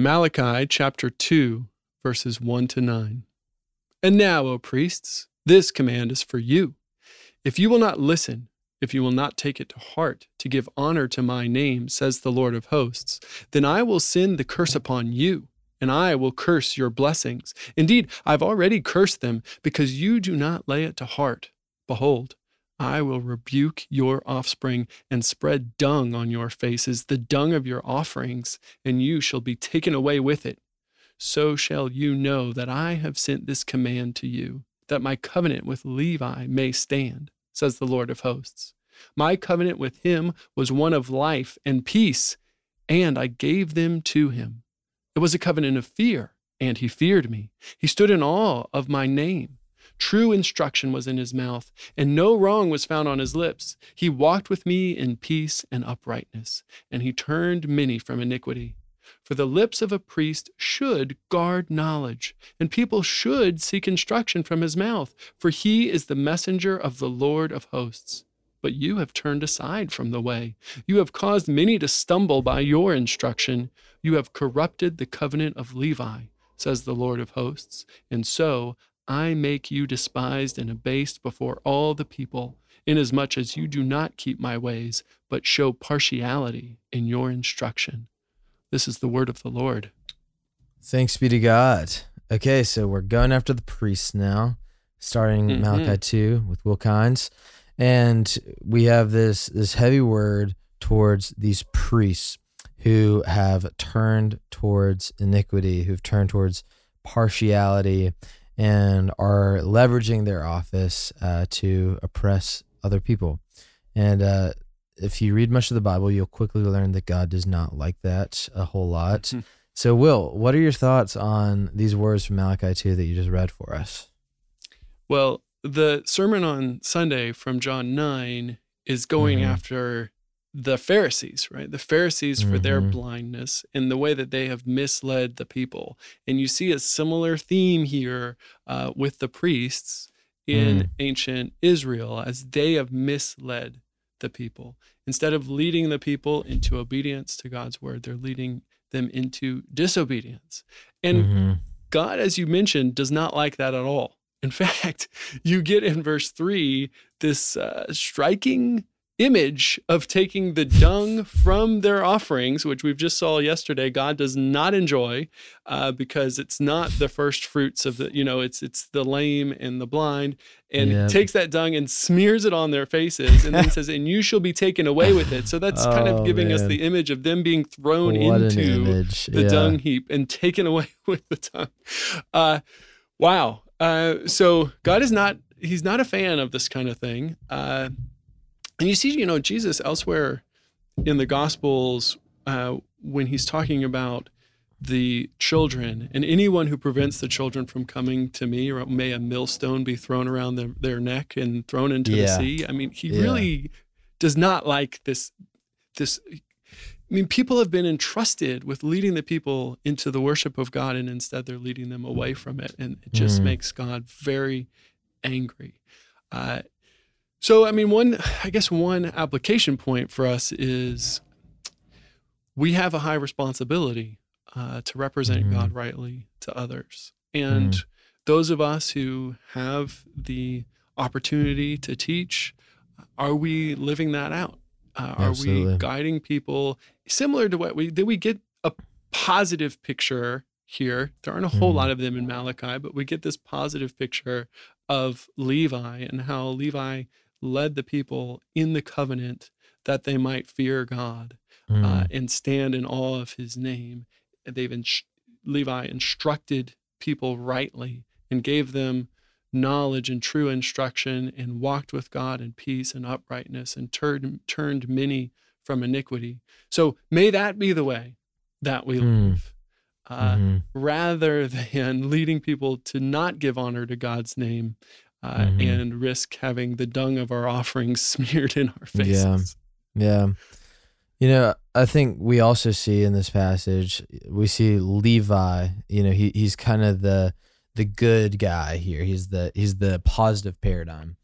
Malachi chapter 2, verses 1 to 9. And now, O priests, this command is for you. If you will not listen, if you will not take it to heart to give honor to my name, says the Lord of hosts, then I will send the curse upon you, and I will curse your blessings. Indeed, I've already cursed them because you do not lay it to heart. Behold, I will rebuke your offspring and spread dung on your faces, the dung of your offerings, and you shall be taken away with it. So shall you know that I have sent this command to you, that my covenant with Levi may stand, says the Lord of hosts. My covenant with him was one of life and peace, and I gave them to him. It was a covenant of fear, and he feared me. He stood in awe of my name. True instruction was in his mouth, and no wrong was found on his lips. He walked with me in peace and uprightness, and he turned many from iniquity. For the lips of a priest should guard knowledge, and people should seek instruction from his mouth, for he is the messenger of the Lord of hosts. But you have turned aside from the way. You have caused many to stumble by your instruction. You have corrupted the covenant of Levi, says the Lord of hosts, and so I make you despised and abased before all the people, inasmuch as you do not keep my ways, but show partiality in your instruction. This is the word of the Lord. Thanks be to God. Okay, so we're going after the priests now, starting mm-hmm. Malachi 2 with Will Kynes. And we have this this heavy word towards these priests who have turned towards iniquity, who've turned towards partiality, and are leveraging their office uh, to oppress other people. And uh, if you read much of the Bible, you'll quickly learn that God does not like that a whole lot. So, Will, what are your thoughts on these words from Malachi 2 that you just read for us? Well, the sermon on Sunday from John 9 is going mm-hmm. after the Pharisees, right? The Pharisees for mm-hmm. their blindness and the way that they have misled the people. And you see a similar theme here uh, with the priests in mm. ancient Israel as they have misled the people. Instead of leading the people into obedience to God's word, they're leading them into disobedience. And mm-hmm. God, as you mentioned, does not like that at all. In fact, you get in verse three this uh, striking image of taking the dung from their offerings, which we've just saw yesterday, God does not enjoy uh, because it's not the first fruits of the, you know, it's it's the lame and the blind, and yeah. takes that dung and smears it on their faces, and then says, "And you shall be taken away with it." So that's oh, kind of oh, giving man. us the image of them being thrown what into the yeah. dung heap and taken away with the dung. Uh, wow. Uh, so God is not. He's not a fan of this kind of thing. And you see, you know, Jesus elsewhere in the Gospels, uh, when he's talking about the children and anyone who prevents the children from coming to me, or may a millstone be thrown around the, their neck and thrown into yeah. the sea. I mean, he yeah. really does not like this. This, I mean, people have been entrusted with leading the people into the worship of God, and instead they're leading them away from it, and it just mm. makes God very angry. Uh, so, I mean, one, I guess one application point for us is we have a high responsibility uh, to represent mm-hmm. God rightly to others. And mm-hmm. those of us who have the opportunity to teach, are we living that out? Uh, are we guiding people similar to what we did? We get a positive picture here. There aren't a whole mm-hmm. lot of them in Malachi, but we get this positive picture of Levi and how Levi led the people in the covenant that they might fear God mm. uh, and stand in awe of his name. They've Levi instructed people rightly and gave them knowledge and true instruction and walked with God in peace and uprightness and turned turned many from iniquity. So may that be the way that we mm. live. Uh, mm-hmm. rather than leading people to not give honor to God's name uh, mm-hmm. and risk having the dung of our offerings smeared in our faces. Yeah. Yeah. You know, I think we also see in this passage, we see Levi, you know, he, he's kind of the the good guy here. He's the he's the positive paradigm.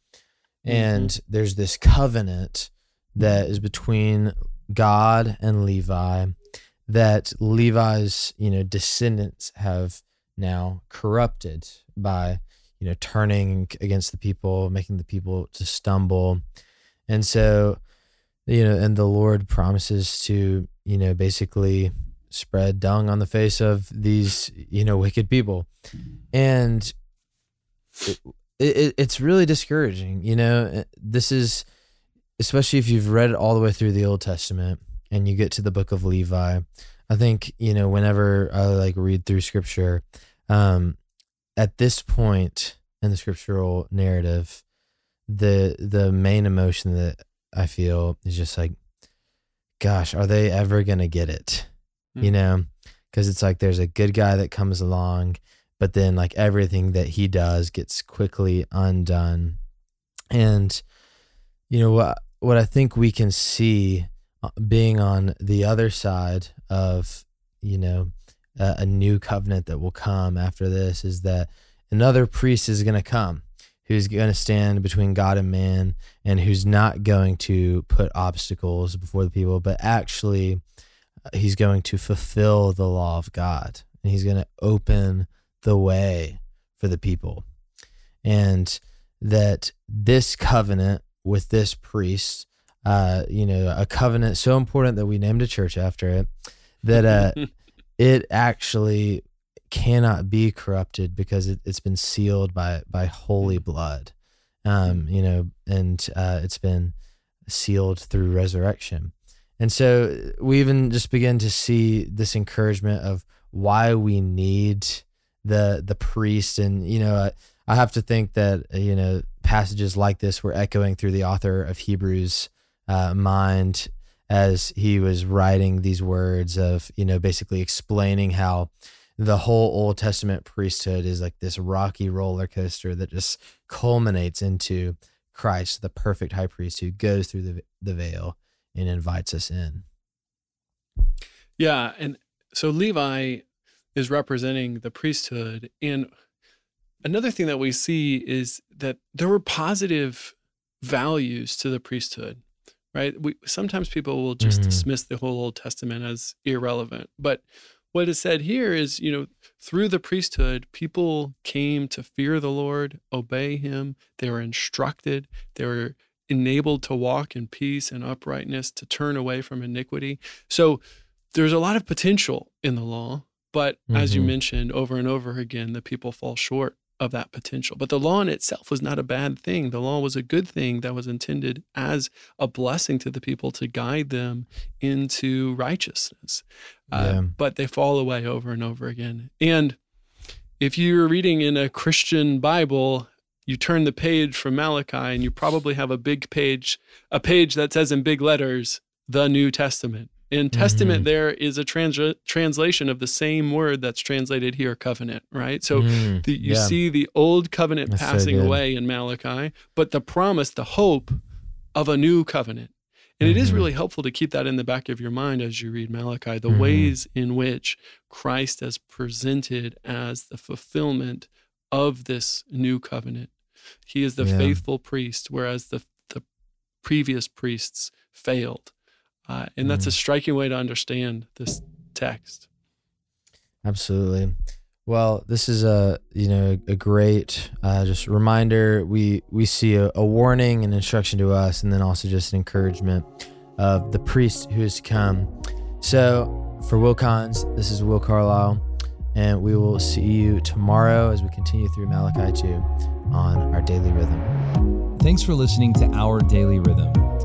And mm-hmm. there's this covenant that is between God and Levi. that Levi's, you know, descendants have now corrupted by, you know, turning against the people, making the people to stumble. And so, you know, and the Lord promises to, you know, basically spread dung on the face of these, you know, wicked people. And it, it, it's really discouraging, you know. This is especially if you've read it all the way through the Old Testament and you get to the book of Levi. I think, you know, whenever I like read through scripture, um, at this point in the scriptural narrative, the the main emotion that I feel is just like, gosh, are they ever gonna get it? Mm. You know, because it's like there's a good guy that comes along, but then like everything that he does gets quickly undone, and you know what what I think we can see uh, being on the other side of you know a, a new covenant that will come after this is that another priest is going to come who's going to stand between God and man and who's not going to put obstacles before the people, but actually uh, he's going to fulfill the law of God and he's going to open the way for the people. And that this covenant with this priest, uh, you know, a covenant so important that we named a church after it, that uh, it actually cannot be corrupted because it, has been sealed by by holy mm. blood. Um you know and uh it's been sealed through resurrection. And so we even just begin to see this encouragement of why we need the the priest. And you know I, I have to think that you know passages like this were echoing through the author of Hebrews uh, mind as he was writing these words of you know basically explaining how the whole Old Testament priesthood is like this rocky roller coaster that just culminates into Christ, the perfect high priest who goes through the, the veil and invites us in. Yeah. And so Levi is representing the priesthood. And another thing that we see is that there were positive values to the priesthood, right? We sometimes people will just mm-hmm. dismiss the whole Old Testament as irrelevant, but what is said here is, you know, through the priesthood, people came to fear the Lord, obey him. They were instructed, they were enabled to walk in peace and uprightness, to turn away from iniquity. So there's a lot of potential in the law, but mm-hmm. as you mm-hmm. mentioned over and over again, the people fall short of that potential. But the law in itself was not a bad thing. The law was a good thing that was intended as a blessing to the people to guide them into righteousness. Uh, but they fall away over and over again. And if you're reading in a Christian Bible, you turn the page from Malachi and you probably have a big page, a page that says in big letters, the New Testament. In testament, mm-hmm. there is a trans- translation of the same word that's translated here, covenant, right? So mm, the, you yeah. see the old covenant that's passing so away in Malachi, but the promise, the hope of a new covenant. And mm-hmm. it is mm-hmm. really helpful to keep that in the back of your mind as you read Malachi, the mm-hmm. ways in which Christ has presented as the fulfillment of this new covenant. He is the yeah. faithful priest, whereas the, the previous priests failed. Uh, and that's a mm. striking way to understand this text. Absolutely. Well, this is a you know a great uh, just reminder. We we see a, a warning and instruction to us, and then also just an encouragement of the priest who is to come. So for Will Kynes, this is Will Carlisle, and we will see you tomorrow as we continue through Malachi 2 on our daily rhythm. Thanks for listening to Our Daily Rhythm.